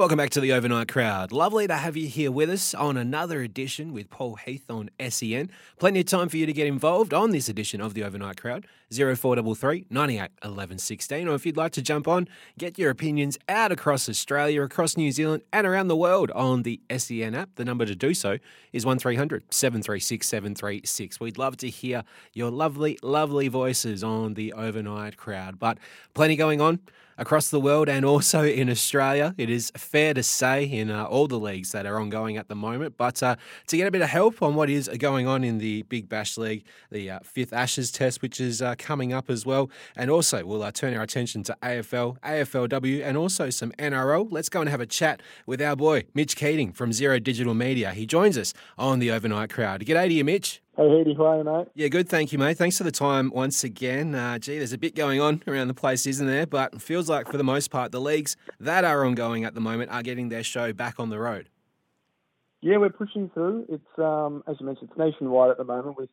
Welcome back to the overnight crowd. Lovely to have you here with us on another edition with Paul Heath on SEN. Plenty of time for you to get involved on this edition of the overnight crowd. 0433 98 11 16. Or if you'd like to jump on, get your opinions out across Australia, across New Zealand, and around the world on the SEN app. The number to do so is 1300 736 736. We'd love to hear your lovely, lovely voices on the overnight crowd. But plenty going on across the world and also in Australia. It is fair to say in uh, all the leagues that are ongoing at the moment. But uh, to get a bit of help on what is going on in the Big Bash League, the uh, fifth Ashes Test, which is uh, coming up as well, and also we'll uh, turn our attention to AFL, AFLW, and also some NRL. Let's go and have a chat with our boy Mitch Keating from Zero Digital Media. He joins us on the overnight crowd. G'day to you, Mitch. Hey, Heedy, how are mate? Yeah, good. Thank you, mate. Thanks for the time once again. Uh, gee, there's a bit going on around the place, isn't there? But it feels like, for the most part, the leagues that are ongoing at the moment are getting their show back on the road. Yeah, we're pushing through. It's, um, as you mentioned, it's nationwide at the moment with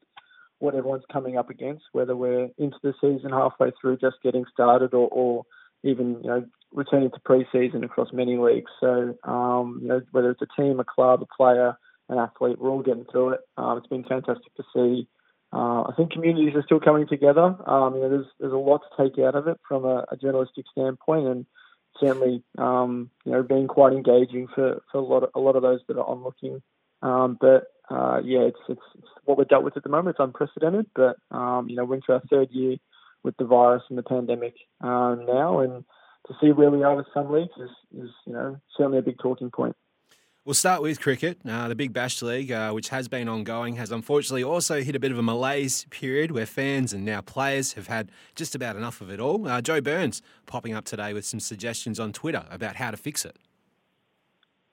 what everyone's coming up against, whether we're into the season halfway through, just getting started, or, or even, you know, returning to pre-season across many leagues. So, um, you know, whether it's a team, a club, a player, an athlete. We're all getting through it. Um, it's been fantastic to see. Uh, I think communities are still coming together. Um, you know, there's there's a lot to take out of it from a, a journalistic standpoint, and certainly, um, you know, being quite engaging for, for a lot of a lot of those that are onlooking. Um, but uh, yeah, it's, it's, it's what we're dealt with at the moment. It's unprecedented, but um, you know, we're into our third year with the virus and the pandemic um, now, and to see where we are with some leagues is, is you know certainly a big talking point. We'll start with cricket. Uh, the Big Bash League, uh, which has been ongoing, has unfortunately also hit a bit of a malaise period where fans and now players have had just about enough of it all. Uh, Joe Burns popping up today with some suggestions on Twitter about how to fix it.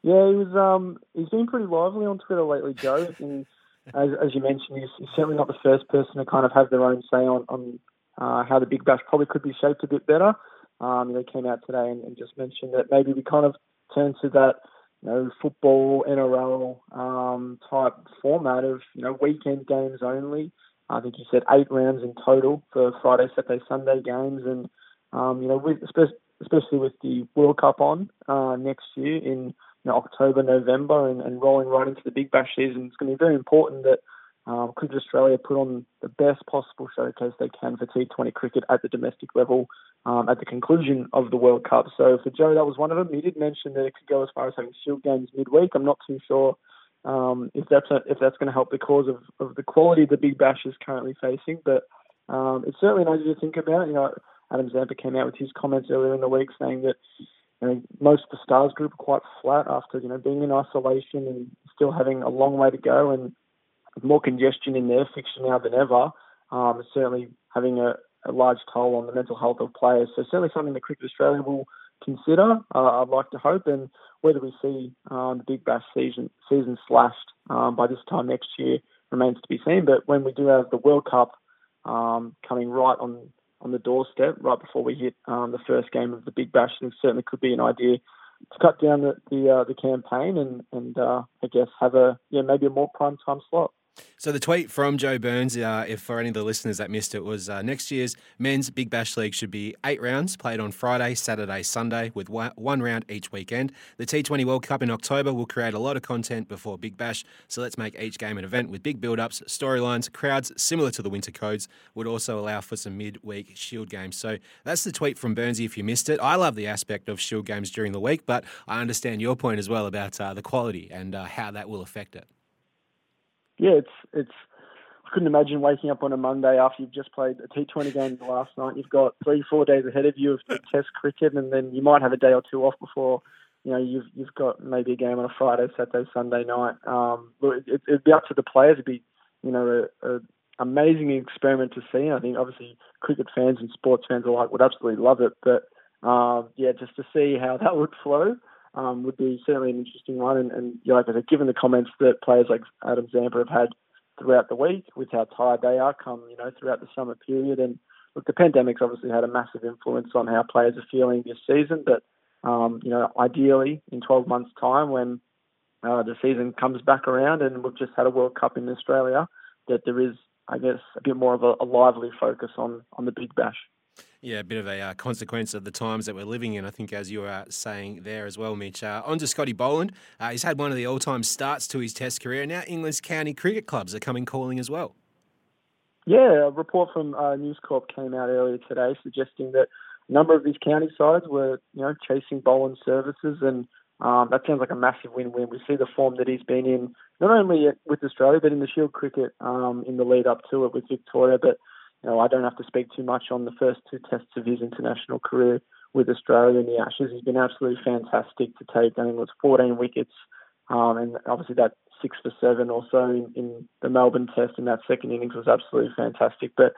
Yeah, he was. Um, he's been pretty lively on Twitter lately, Joe. And as, as you mentioned, he's, he's, certainly not the first person to kind of have their own say on, on uh, how the Big Bash probably could be shaped a bit better. Um, know, came out today and, and just mentioned that maybe we kind of turn to that you know, football, NRL um, type format of, you know, weekend games only. I think you said eight rounds in total for Friday, Saturday, Sunday games. And, um, you know, with, especially with the World Cup on uh, next year in you know, October, November, and, and rolling right into the Big Bash season, it's going to be very important that um, Cricket Australia put on the best possible showcase they can for T20 cricket at the domestic level um, at the conclusion of the World Cup. So for Joe, that was one of them. He did mention that it could go as far as having Shield games midweek. I'm not too sure um, if that's a, if that's going to help the cause of, of the quality the Big Bash is currently facing, but um, it's certainly an idea to think about. You know, Adam Zampa came out with his comments earlier in the week saying that you know, most of the Stars group are quite flat after you know being in isolation and still having a long way to go and more congestion in their fixture now than ever. Um, certainly having a, a, large toll on the mental health of players. So certainly something that Cricket Australia will consider. Uh, I'd like to hope, and whether we see um, the Big Bash season season slashed um, by this time next year remains to be seen. But when we do have the World Cup um, coming right on on the doorstep, right before we hit um, the first game of the Big Bash, it certainly could be an idea to cut down the the, uh, the campaign and and uh, I guess have a yeah maybe a more prime time slot. So the tweet from Joe Burns, uh, if for any of the listeners that missed it, was uh, next year's men's Big Bash League should be eight rounds played on Friday, Saturday, Sunday, with one round each weekend. The T20 World Cup in October will create a lot of content before Big Bash, so let's make each game an event with big build-ups, storylines, crowds similar to the Winter Codes. Would also allow for some mid-week Shield games. So that's the tweet from Burnsy. If you missed it, I love the aspect of Shield games during the week, but I understand your point as well about uh, the quality and uh, how that will affect it yeah, it's it's I couldn't imagine waking up on a Monday after you've just played a T20 game last night. You've got three, four days ahead of you of Test cricket, and then you might have a day or two off before you know you've you've got maybe a game on a Friday, Saturday, Sunday night. Um, it, it'd be up to the players. It'd be you know a, a amazing experiment to see. I think obviously cricket fans and sports fans alike would absolutely love it, but um, yeah, just to see how that would flow um, would be certainly an interesting one. And, and you know, like I said, given the comments that players like Adam Zampa have had throughout the week with how tired they are come, you know, throughout the summer period. And look, the pandemic's obviously had a massive influence on how players are feeling this season. But, um, you know, ideally in 12 months' time when uh, the season comes back around and we've just had a World Cup in Australia, that there is, I guess, a bit more of a, a lively focus on, on the Big Bash. Yeah, a bit of a uh, consequence of the times that we're living in, I think, as you were saying there as well, Mitch. Uh, on to Scotty Boland. Uh, he's had one of the all time starts to his Test career. Now, England's county cricket clubs are coming calling as well. Yeah, a report from uh, News Corp came out earlier today suggesting that a number of these county sides were, you know, chasing Boland's services, and um, that sounds like a massive win-win. We see the form that he's been in, not only with Australia, but in the Shield cricket um, in the lead up to it with Victoria, but you know, I don't have to speak too much on the first two tests of his international career with Australia in the Ashes. He's been absolutely fantastic to take. I think it was 14 wickets, um, and obviously that six for seven or so in, in the Melbourne Test in that second innings was absolutely fantastic. But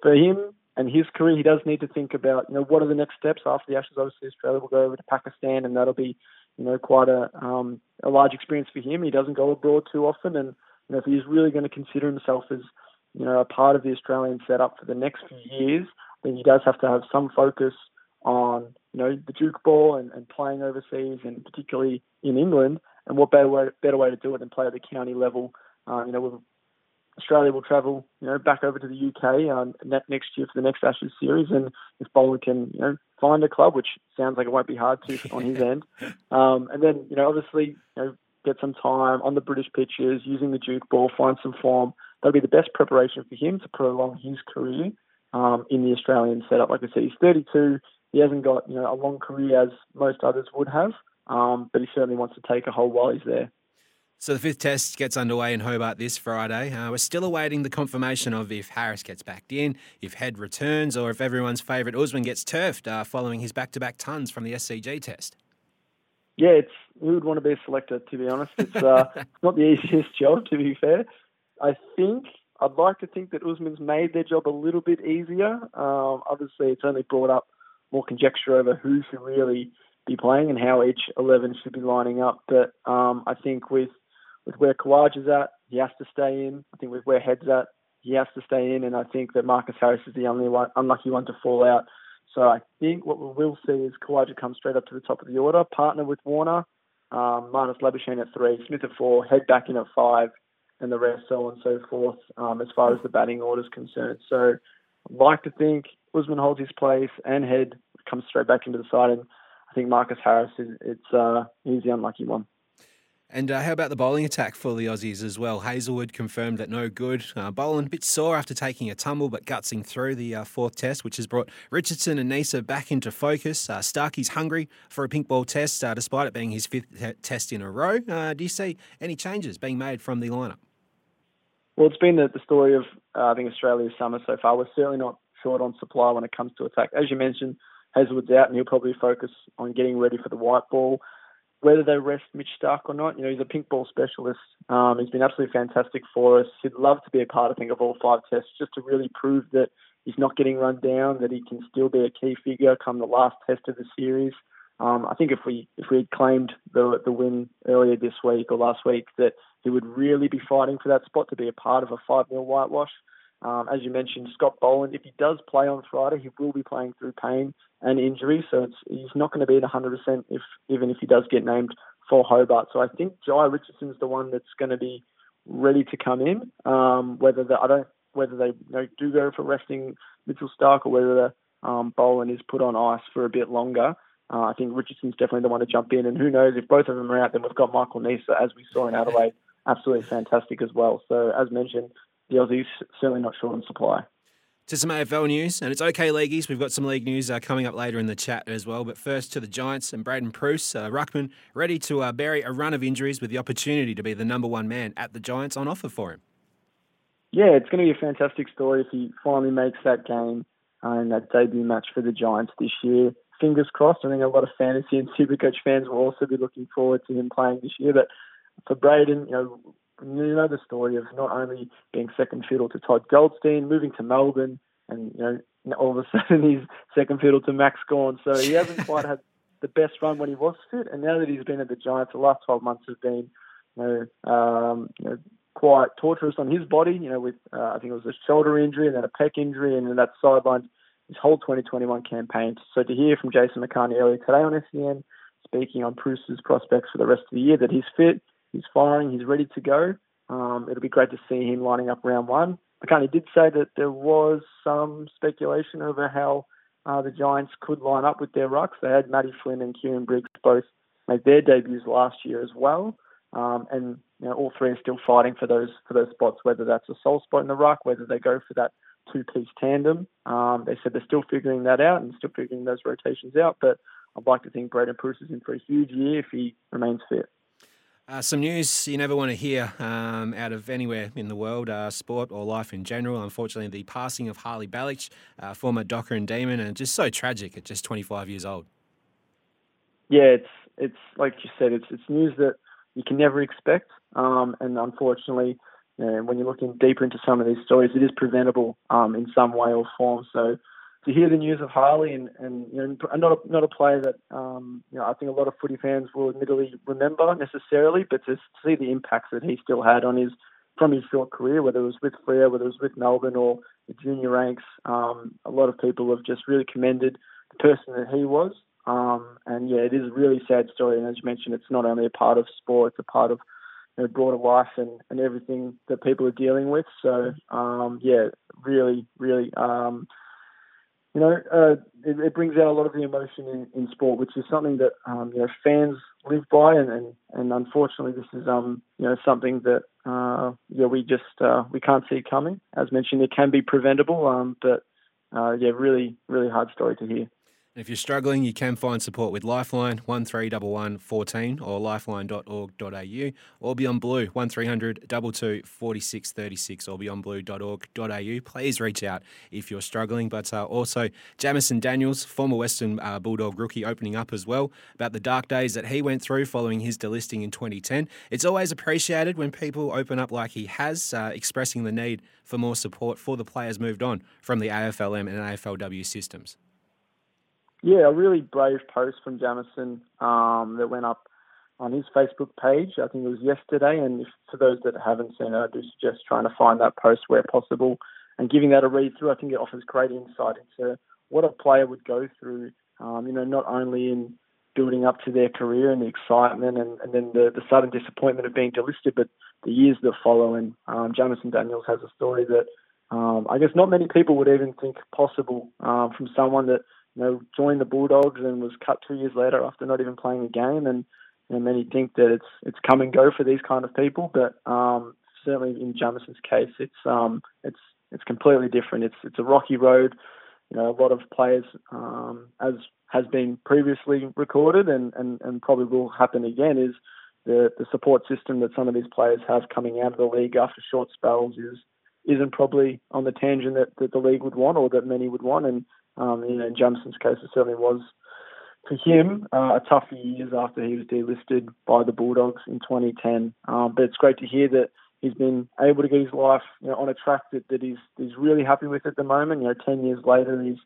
for him and his career, he does need to think about, you know, what are the next steps after the Ashes. Obviously, Australia will go over to Pakistan, and that'll be, you know, quite a um, a large experience for him. He doesn't go abroad too often, and you know, if he's really going to consider himself as you know, a part of the Australian setup for the next few years, then he does have to have some focus on, you know, the Duke ball and, and playing overseas and particularly in England. And what better way, better way to do it than play at the county level? Uh, you know, Australia will travel, you know, back over to the UK um, next year for the next Ashes series, and if Boland can, you know, find a club, which sounds like it won't be hard to on his end, um, and then, you know, obviously, you know, get some time on the British pitches, using the Duke ball, find some form, that'll be the best preparation for him to prolong his career um, in the Australian setup. Like I said, he's 32. He hasn't got you know a long career as most others would have, um, but he certainly wants to take a hold while he's there. So the fifth test gets underway in Hobart this Friday. Uh, we're still awaiting the confirmation of if Harris gets backed in, if Head returns, or if everyone's favourite Usman gets turfed uh, following his back-to-back tons from the SCG test. Yeah, it's we would want to be a selector to be honest. It's uh, not the easiest job to be fair. I think I'd like to think that Usman's made their job a little bit easier. Um, obviously, it's only brought up more conjecture over who should really be playing and how each 11 should be lining up. But um, I think with with where Khawaja's at, he has to stay in. I think with where Head's at, he has to stay in. And I think that Marcus Harris is the only one, unlucky one to fall out. So I think what we will see is Khawaja come straight up to the top of the order, partner with Warner, um, Marnus Labuschagne at three, Smith at four, Head back in at five, and the rest, so on and so forth, um, as far as the batting order is concerned. So I'd like to think Usman holds his place and Head comes straight back into the side, and I think Marcus Harris is it's uh, he's the unlucky one. And uh, how about the bowling attack for the Aussies as well? Hazlewood confirmed that no good. Uh, bowling a bit sore after taking a tumble, but gutsing through the uh, fourth test, which has brought Richardson and Neser back into focus. Uh, Starkey's hungry for a pink ball test, uh, despite it being his fifth t- test in a row. Uh, do you see any changes being made from the lineup? Well, it's been the, the story of uh, I think Australia's summer so far. We're certainly not short on supply when it comes to attack. As you mentioned, Hazlewood's out, and he'll probably focus on getting ready for the white ball. Whether they rest Mitch Starc or not, you know, he's a pink ball specialist. Um, he's been absolutely fantastic for us. He'd love to be a part, I think, of all five tests, just to really prove that he's not getting run down, that he can still be a key figure come the last test of the series. Um, I think if we if we had claimed the the win earlier this week or last week, that he would really be fighting for that spot to be a part of a 5 0 whitewash. Um, as you mentioned, Scott Boland, if he does play on Friday, he will be playing through pain and injury, so he's not going to be at 100% if even if he does get named for Hobart. So I think Jhye Richardson's the one that's going to be ready to come in. Um, whether the, I don't whether they you know, do go for resting Mitchell Starc or whether the, um, Boland is put on ice for a bit longer. Uh, I think Richardson's definitely the one to jump in, and who knows if both of them are out, then we've got Michael Neser, as we saw in Adelaide, absolutely fantastic as well. So, as mentioned, the Aussies certainly not short on supply. To some AFL news, and it's okay, leagueies. We've got some league news uh, coming up later in the chat as well. But first to the Giants and Braedon Preuss, uh, Ruckman, ready to uh, bury a run of injuries with the opportunity to be the number one man at the Giants on offer for him. Yeah, it's going to be a fantastic story if he finally makes that game uh, in that debut match for the Giants this year. Fingers crossed. I think a lot of fantasy and Supercoach fans will also be looking forward to him playing this year. But for Braedon, you know, you know the story of not only being second fiddle to Todd Goldstein, moving to Melbourne, and you know all of a sudden he's second fiddle to Max Gawn. So he hasn't quite had the best run when he was fit, and now that he's been at the Giants, the last 12 months have been, you know, um, you know quite torturous on his body. You know, with uh, I think it was a shoulder injury and then a pec injury, and then that sidelined his whole 2021 campaign. So to hear from Jason McCartney earlier today on SEN, speaking on Preuss's prospects for the rest of the year, that he's fit, he's firing, he's ready to go. Um, it'll be great to see him lining up round one. McCartney did say that there was some speculation over how uh, the Giants could line up with their rucks. They had Matty Flynn and Kieran Briggs both make their debuts last year as well, um, and you know, all three are still fighting for those for those spots. Whether that's a sole spot in the ruck, whether they go for that two-piece tandem, um, they said they're still figuring that out and still figuring those rotations out. But I'd like to think Braedon Preuss is in for a huge year if he remains fit. Uh, some news you never want to hear um, out of anywhere in the world, uh, sport or life in general. Unfortunately, the passing of Harley Balic, uh, former Docker and Demon, and just so tragic at just 25 years old. Yeah, it's it's like you said, it's it's news that you can never expect, um, and unfortunately, know, when you're looking deeper into some of these stories, it is preventable um, in some way or form. So to hear the news of Harley and, and you know, not a, not a player that um, you know I think a lot of footy fans will admittedly remember necessarily, but to see the impacts that he still had on his from his short career, whether it was with Freo, whether it was with Melbourne or the junior ranks, um, a lot of people have just really commended the person that he was. Um, and yeah, it is a really sad story. And as you mentioned, it's not only a part of sport; it's a part of you know, broader life and, and everything that people are dealing with. So um, yeah, really, really um, you know, uh, it, it, brings out a lot of the emotion in, in sport, which is something that um, you know fans live by, and, and, and unfortunately, this is um, you know something that uh, yeah we just uh, we can't see coming. As mentioned, it can be preventable, um, but uh, yeah, really really hard story to hear. If you're struggling, you can find support with Lifeline 1311 14 or lifeline.org.au or Beyond Blue 1300 22 46 36 or beyondblue.org.au. Please reach out if you're struggling. But uh, also, Jamison Daniels, former Western uh, Bulldog rookie, opening up as well about the dark days that he went through following his delisting in 2010. It's always appreciated when people open up like he has, uh, expressing the need for more support for the players moved on from the AFLM and AFLW systems. Yeah, a really brave post from Jamison um, that went up on his Facebook page. I think it was yesterday. And if, for those that haven't seen it, I do suggest trying to find that post where possible and giving that a read through. I think it offers great insight into what a player would go through. Um, you know, not only in building up to their career and the excitement and, and then the, the sudden disappointment of being delisted, but the years that follow. And um, Jamison Daniels has a story that um, I guess not many people would even think possible um, from someone that you know, joined the Bulldogs and was cut two years later after not even playing a game. And you know, many think that it's it's come and go for these kind of people, but um, certainly in Jamison's case, it's um, it's it's completely different. It's it's a rocky road. You know, a lot of players, um, as has been previously recorded and, and, and probably will happen again, is the, the support system that some of these players have coming out of the league after short spells is isn't probably on the tangent that, that the league would want or that many would want. And um, you know, Jamison's case, it certainly was for him uh, a tough few years after he was delisted by the Bulldogs in 2010. Um, but it's great to hear that he's been able to get his life you know, on a track that, that he's he's really happy with at the moment. You know, 10 years later, he's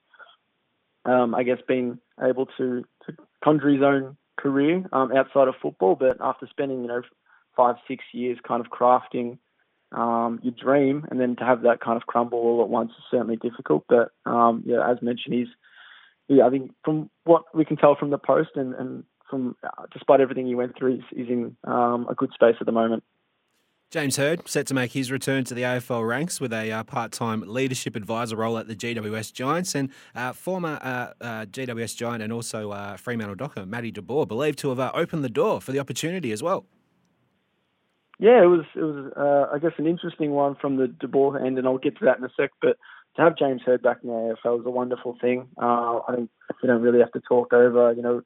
um, I guess been able to, to conjure his own career um, outside of football. But after spending you know five six years kind of crafting um, your dream, and then to have that kind of crumble all at once is certainly difficult. But um, yeah, as mentioned, he's yeah, I think from what we can tell from the post and, and from uh, despite everything he went through, he's, he's in um, a good space at the moment. James Hird set to make his return to the AFL ranks with a uh, part-time leadership advisor role at the GWS Giants, and uh, former uh, uh GWS Giant and also uh, Fremantle Docker Matty De Boer believed to have uh, opened the door for the opportunity as well yeah, it was it was uh, I guess an interesting one from the De Boer end, and I'll get to that in a sec. But to have James Hird back in the AFL was a wonderful thing. Uh, I think we don't really have to talk over, you know,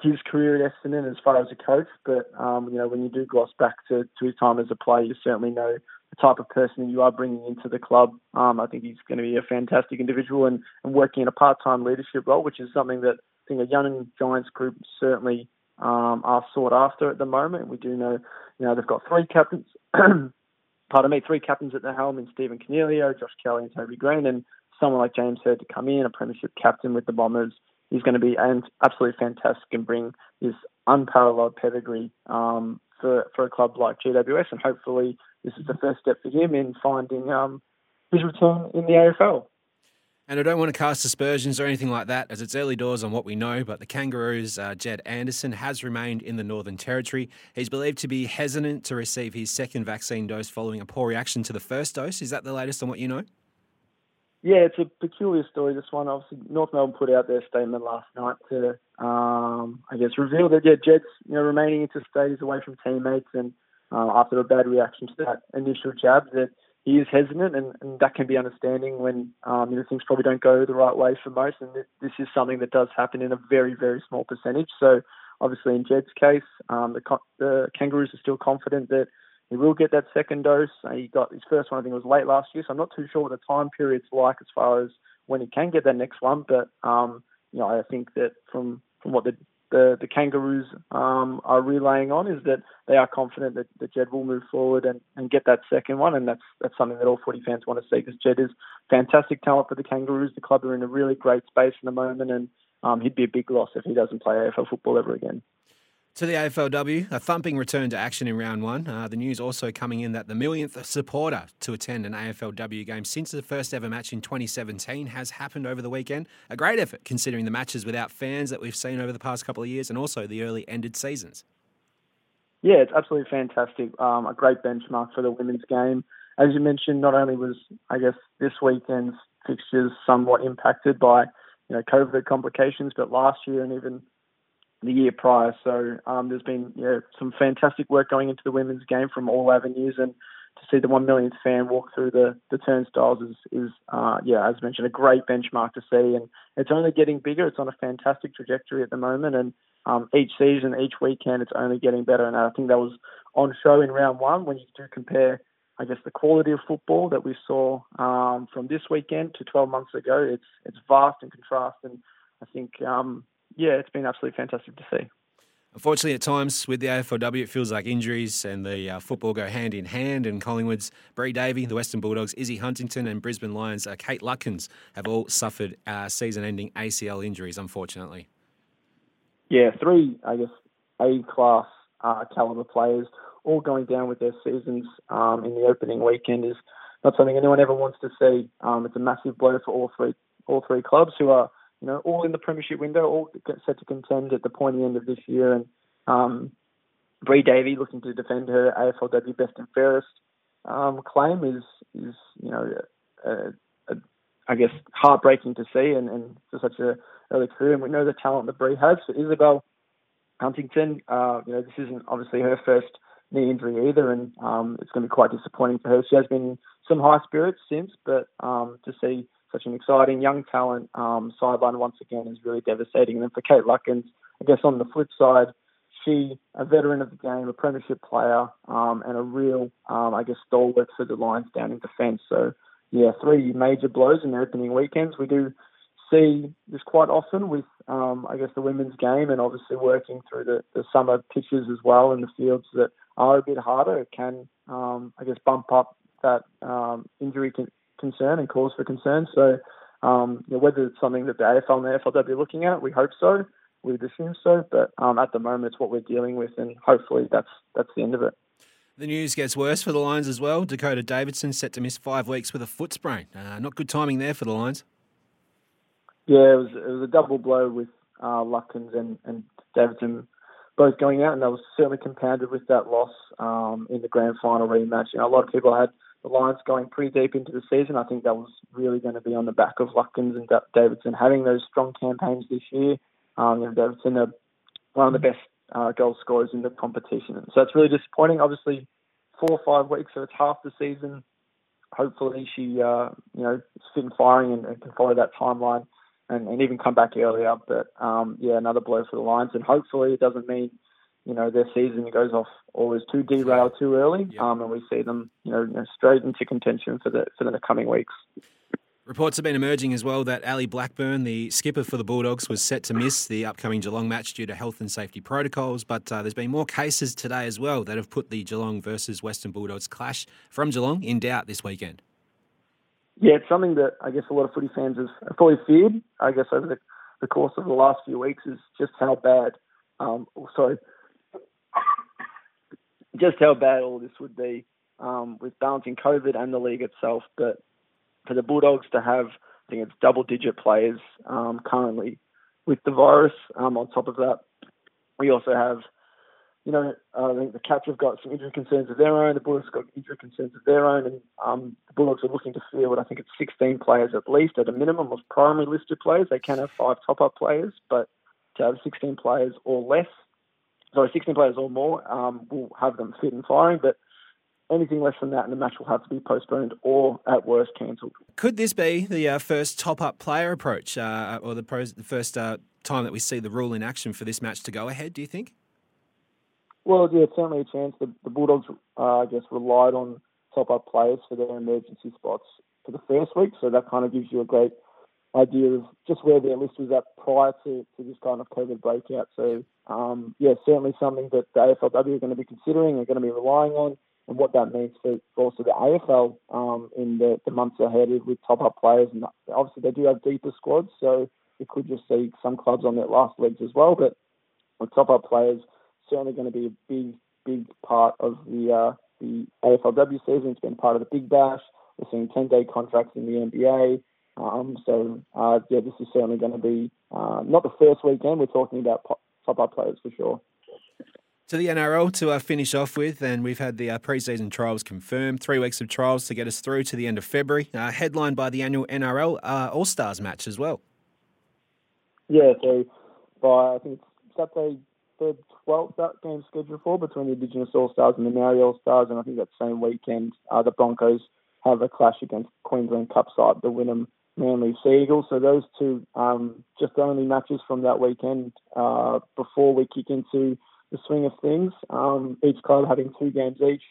his career at Essendon as far as a coach, but um, you know, when you do gloss back to, to his time as a player, you certainly know the type of person you are bringing into the club. Um, I think he's going to be a fantastic individual and, and working in a part-time leadership role, which is something that I think a young Giants group certainly um, are sought after at the moment. We do know, you know, they've got three captains. pardon me, three captains at the helm in Stephen Coniglio, Josh Kelly, and Toby Greene, and someone like James Hird to come in, a premiership captain with the Bombers. He's going to be absolutely fantastic and bring this unparalleled pedigree um, for for a club like GWS, and hopefully this is the first step for him in finding um, his return in the AFL. And I don't want to cast aspersions or anything like that, as it's early doors on what we know. But the Kangaroos' uh, Jed Anderson has remained in the Northern Territory. He's believed to be hesitant to receive his second vaccine dose following a poor reaction to the first dose. Is that the latest on what you know? Yeah, it's a peculiar story. This one, obviously, North Melbourne put out their statement last night to, um, I guess, reveal that yeah, Jed's you know remaining interstate, he's away from teammates, and uh, after a bad reaction to that initial jab, that he is hesitant, and, and that can be understanding when um, you know things probably don't go the right way for most. And this, this is something that does happen in a very very small percentage. So obviously in Jed's case, um, the, the Kangaroos are still confident that he will get that second dose. Uh, he got his first one, I think it was late last year, so I'm not too sure what the time period's like as far as when he can get that next one. But um, you know, I think that from from what the the, the Kangaroos um, are relaying on is that they are confident that, that Jed will move forward and, and get that second one, and that's that's something that all footy fans want to see because Jed is fantastic talent for the Kangaroos. The club are in a really great space in the moment, and um, he'd be a big loss if he doesn't play AFL football ever again. To the AFLW, a thumping return to action in round one. Uh, the news also coming in that the millionth supporter to attend an AFLW game since the first ever match in 2017 has happened over the weekend. A great effort considering the matches without fans that we've seen over the past couple of years and also the early ended seasons. Yeah, it's absolutely fantastic. Um, a great benchmark for the women's game. As you mentioned, not only was, I guess, this weekend's fixtures somewhat impacted by you know, COVID complications, but last year and even the year prior. So um, there's been you know, some fantastic work going into the women's game from all avenues, and to see the one millionth fan walk through the, the turnstiles is, is uh, yeah, as mentioned, a great benchmark to see. And it's only getting bigger. It's on a fantastic trajectory at the moment, and um, each season, each weekend, it's only getting better. And I think that was on show in round one when you do compare. I guess the quality of football that we saw um, from this weekend to 12 months ago, it's it's vast in contrast, and I think um, yeah, it's been absolutely fantastic to see. Unfortunately, at times with the AFLW, it feels like injuries and the uh, football go hand in hand. And Collingwood's Bree Davey, the Western Bulldogs, Izzy Huntington, and Brisbane Lions' uh, Kate Lutkins have all suffered uh, season-ending ACL injuries. Unfortunately. Yeah, three, I guess, A-class uh, caliber players all going down with their seasons um, in the opening weekend is not something anyone ever wants to see. Um, it's a massive blow for all three all three clubs who are you know, all in the premiership window, all set to contend at the pointy end of this year. And um, Bree Davey looking to defend her AFLW best and fairest um, claim is is you know, a, a, I guess heartbreaking to see, and, and for such a early career. And we know the talent that Bree has. For Isabel Huntington, uh, you know, this isn't obviously her first knee injury either, and um, it's going to be quite disappointing for her. She has been some high spirits since, but um, to see such an exciting young talent um, sideline once again is really devastating. And then for Kate Lutkins, I guess on the flip side, she a veteran of the game, a premiership player, um, and a real, um, I guess, stalwart for the Lions down in defence. So yeah, three major blows in the opening weekends. We do see this quite often with, um, I guess, the women's game, and obviously working through the, the summer pitches as well in the fields that are a bit harder. It can, um, I guess, bump up that um, injury con- concern and cause for concern. So, um, you know, whether it's something that the AFL and the AFLW are looking at, we hope so. We'd assume so, but um, at the moment, it's what we're dealing with, and hopefully, that's that's the end of it. The news gets worse for the Lions as well. Dakota Davidson set to miss five weeks with a foot sprain. Uh, not good timing there for the Lions. Yeah, it was it was a double blow with uh, Lutkins and, and Davidson both going out, and that was certainly compounded with that loss um, in the grand final rematch. You know, a lot of people had the Lions going pretty deep into the season. I think that was really going to be on the back of Lutkins and Davidson having those strong campaigns this year. Um, know, Davidson are one of the best uh, goal scorers in the competition. So it's really disappointing. Obviously, four or five weeks, so it's half the season. Hopefully, she uh, you know is fit and firing and, and can follow that timeline and, and even come back earlier. But um, yeah, another blow for the Lions, and hopefully it doesn't mean you know their season goes off always too derailed too early, yep. um, and we see them you know, you know straight into contention for the for the coming weeks. Reports have been emerging as well that Ellie Blackburn, the skipper for the Bulldogs, was set to miss the upcoming Geelong match due to health and safety protocols. But uh, there's been more cases today as well that have put the Geelong versus Western Bulldogs clash from Geelong in doubt this weekend. Yeah, it's something that I guess a lot of footy fans have probably feared. I guess over the, the course of the last few weeks is just how bad. Um, sorry, just how bad all this would be um, with balancing COVID and the league itself. But for the Bulldogs to have, I think it's double digit players um, currently with the virus. Um, on top of that, we also have, you know, I think the Cats have got some injury concerns of their own. The Bulldogs have got injury concerns of their own, and um, the Bulldogs are looking to field, I think it's 16 players at least, at a minimum of primary listed players. They can have five top up players, but to have 16 players or less, sorry, 16 players or more, um, will have them fit and firing. But anything less than that, and the match will have to be postponed or, at worst, cancelled. Could this be the uh, first top-up player approach, uh, or the, pros, the first uh, time that we see the rule in action for this match to go ahead? Do you think? Well, yeah, it's certainly a chance. The, the Bulldogs, uh, I guess, relied on top-up players for their emergency spots for the first week, so that kind of gives you a great idea of just where their list was at prior to, to this kind of COVID breakout. So, um, yeah, certainly something that the AFLW are going to be considering, are going to be relying on and what that means for, for also the AFL um, in the, the months ahead with top up players. And obviously, they do have deeper squads, so you could just see some clubs on their last legs as well. But with top up players, certainly going to be a big, big part of the uh, the AFLW season. It's been part of the Big Bash. We're seeing 10 day contracts in the NBA. Um, so, uh, yeah, this is certainly going to be uh, not the first weekend. We're talking about top up players for sure to the NRL to uh, finish off with, and we've had the uh, preseason trials confirmed. Three weeks of trials to get us through to the end of February, uh, headlined by the annual NRL uh, All Stars match as well. Yeah, so by I think it's Saturday the 12th that game scheduled for between the Indigenous All Stars and the Maori All Stars, and I think that same weekend uh, the Broncos have a clash against Queensland Cup side, the Wynnum Manly Sea Eagles. So those two um, just only matches from that weekend uh, before we kick into the swing of things. Um, each club having two games each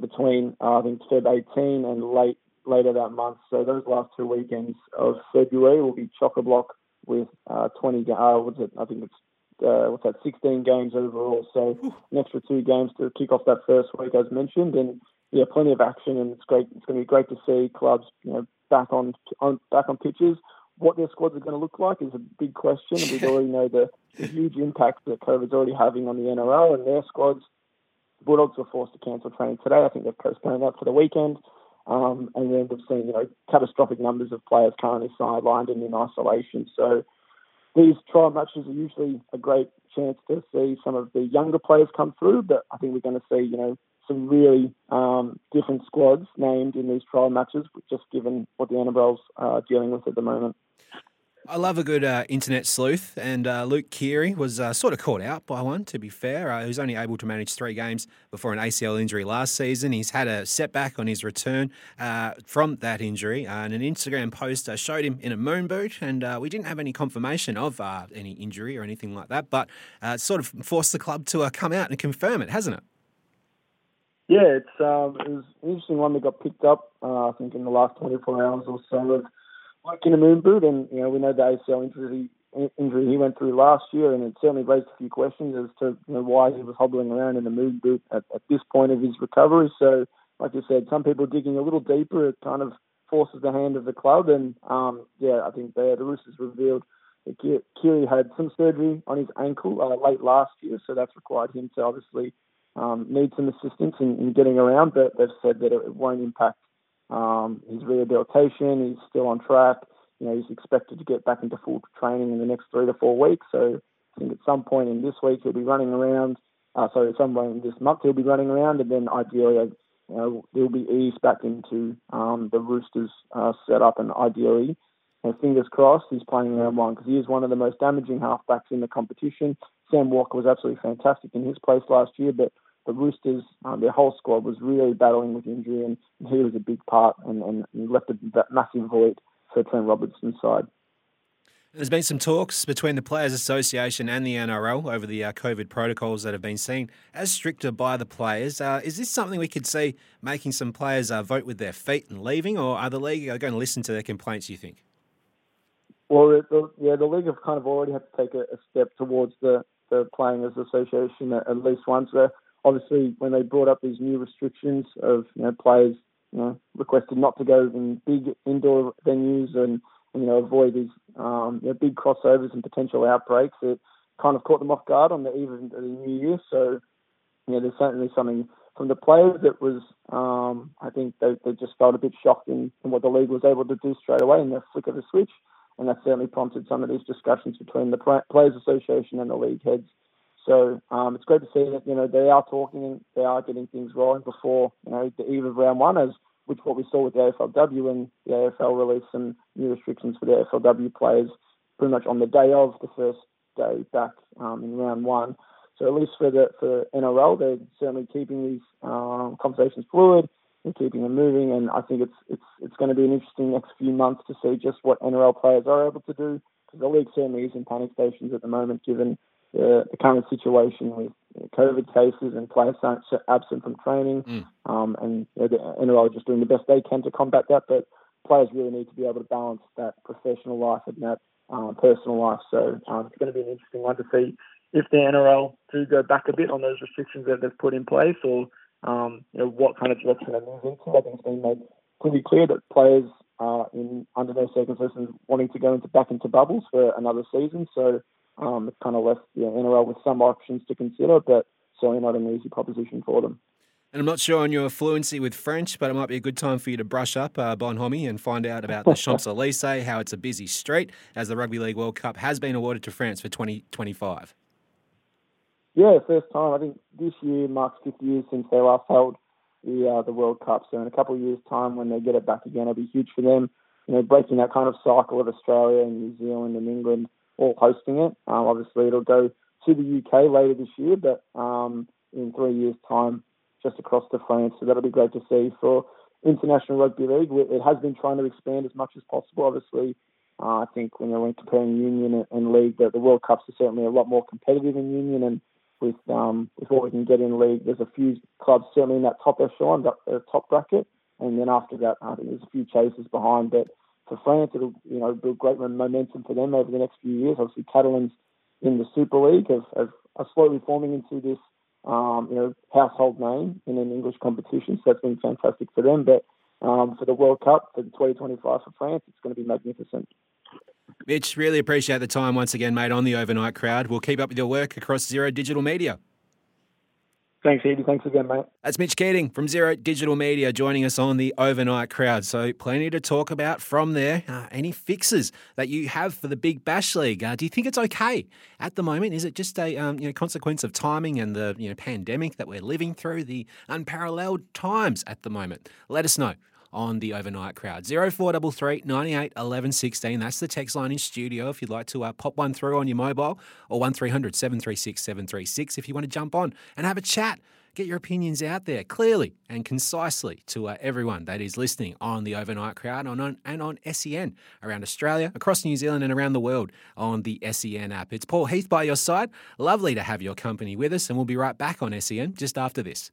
between uh, I think Feb 18 and late later that month. So those last two weekends of February will be chock a block with uh, 20. Uh, what's it? I think it's uh, what's that? 16 games overall. So an extra two games to kick off that first week, as mentioned, and yeah, plenty of action, and it's great. It's going to be great to see clubs, you know, back on, on back on pitches what their squads are going to look like is a big question. We already know the, the, huge impact that COVID's already having on the NRL and their squads. Bulldogs were forced to cancel training today. I think they've postponed that for the weekend. Um, and then we've seen, you know, catastrophic numbers of players currently sidelined and in isolation. So these trial matches are usually a great chance to see some of the younger players come through, but I think we're going to see, you know, some really um, different squads named in these trial matches, just given what the NRL's are dealing with at the moment. I love a good uh, internet sleuth, and uh, Luke Keary was uh, sort of caught out by one, to be fair. Uh, he was only able to manage three games before an ACL injury last season. He's had a setback on his return uh, from that injury, uh, and an Instagram post showed him in a moon boot, and we didn't have any confirmation of any injury or anything like that, but it sort of forced the club to come out and confirm it, hasn't it? Yeah, it's um, it was an interesting one that got picked up, I think, in the last 24 hours or so of like in a moon boot, and you know we know the ACL injury injury he went through last year, and it certainly raised a few questions as to you know, why he was hobbling around in a moon boot at, at this point of his recovery. So, like you said, some people digging a little deeper, it kind of forces the hand of the club, and um, yeah, I think the, the Roosters revealed that Keary had some surgery on his ankle uh, late last year, so that's required him to obviously um, need some assistance in, in getting around, but they've said that it, won't impact um, his rehabilitation, he's still on track. You know, he's expected to get back into full training in the next three to four weeks. So I think at some point in this week he'll be running around. Uh, sorry, at some point in this month he'll be running around, and then ideally, you know, he'll be eased back into um, the Roosters uh, setup, and ideally, know, fingers crossed, he's playing round one because he is one of the most damaging halfbacks in the competition. Sam Walker was absolutely fantastic in his place last year, but the Roosters, um, their whole squad was really battling with injury, and, he was a big part and, and left a massive void for Trent Robinson's side. There's been some talks between the Players Association and the NRL over the uh, COVID protocols that have been seen as stricter by the players. Uh, is this something we could see making some players uh, vote with their feet and leaving, or are the league going to listen to their complaints? You think? Well, the, yeah, the league have kind of already had to take a, a step towards the, the Players Association at, at least once. Uh, obviously, when they brought up these new restrictions of you know players you know requested not to go in big indoor venues and you know, avoid these um, you know, big crossovers and potential outbreaks. It kind of caught them off guard on the eve of the new year. So, you know, there's certainly something from the players that was, um, I think they, they just felt a bit shocked in, in what the league was able to do straight away in the flick of a switch. And that certainly prompted some of these discussions between the Players Association and the league heads. So um, it's great to see that you know they are talking and they are getting things rolling before you know the eve of round one, as which what we saw with the AFLW and the AFL released some new restrictions for the AFLW players pretty much on the day of the first day back um, in round one. So at least for the for NRL, they're certainly keeping these um, conversations fluid and keeping them moving. And I think it's it's it's going to be an interesting next few months to see just what NRL players are able to do because the league certainly is in panic stations at the moment, given the, the current situation with COVID cases and players so absent from training, mm. um, and you know, the NRL are just doing the best they can to combat that. But players really need to be able to balance that professional life and that um, personal life. So um, it's going to be an interesting one to see if the NRL do go back a bit on those restrictions that they've put in place, or um, you know, what kind of direction they move into. I think it's been made pretty clear that players are in under no circumstances wanting to go into back into bubbles for another season. So um, it's kind of left the NRL with some options to consider, but certainly not an easy proposition for them. And I'm not sure on your fluency with French, but it might be a good time for you to brush up uh, Bonhomie and find out about the Champs Elysees, how it's a busy street as the Rugby League World Cup has been awarded to France for 2025. Yeah, first time. I think this year marks 50 years since they last held the uh, the World Cup. So in a couple of years' time, when they get it back again, it'll be huge for them. You know, breaking that kind of cycle of Australia and New Zealand and England all hosting it. Um, obviously, it'll go to the UK later this year, but um, in three years' time, just across to France. So that'll be great to see for International Rugby League. It has been trying to expand as much as possible. Obviously, uh, I think when you're comparing Union and, and League, the, the World Cups are certainly a lot more competitive in Union, and with um, with what we can get in League, there's a few clubs certainly in that top echelon, that uh, top bracket, and then after that, I think there's a few chasers behind. But for France, it'll you know build great momentum for them over the next few years. Obviously, Catalans in the Super League have, have are slowly forming into this um, you know household name in an English competition. So that's been fantastic for them. But um, for the World Cup for 2025 for France, it's going to be magnificent. Mitch, really appreciate the time once again, mate, on the overnight crowd. We'll keep up with your work across Zero Digital Media. Thanks, Eddie. Thanks again, mate. That's Mitch Keating from Zero Digital Media joining us on the overnight crowd. So, plenty to talk about from there. Uh, any fixes that you have for the Big Bash League? Uh, do you think it's okay at the moment? Is it just a um, you know consequence of timing and the you know pandemic that we're living through, the unparalleled times at the moment? Let us know on the overnight crowd. 0433 98 11 16. That's the text line in studio if you'd like to uh, pop one through on your mobile or 1300 736 736 if you want to jump on and have a chat. Get your opinions out there clearly and concisely to uh, everyone that is listening on the overnight crowd on, on, and on SEN around Australia, across New Zealand, and around the world on the SEN app. It's Paul Heath by your side. Lovely to have your company with us, and we'll be right back on SEN just after this.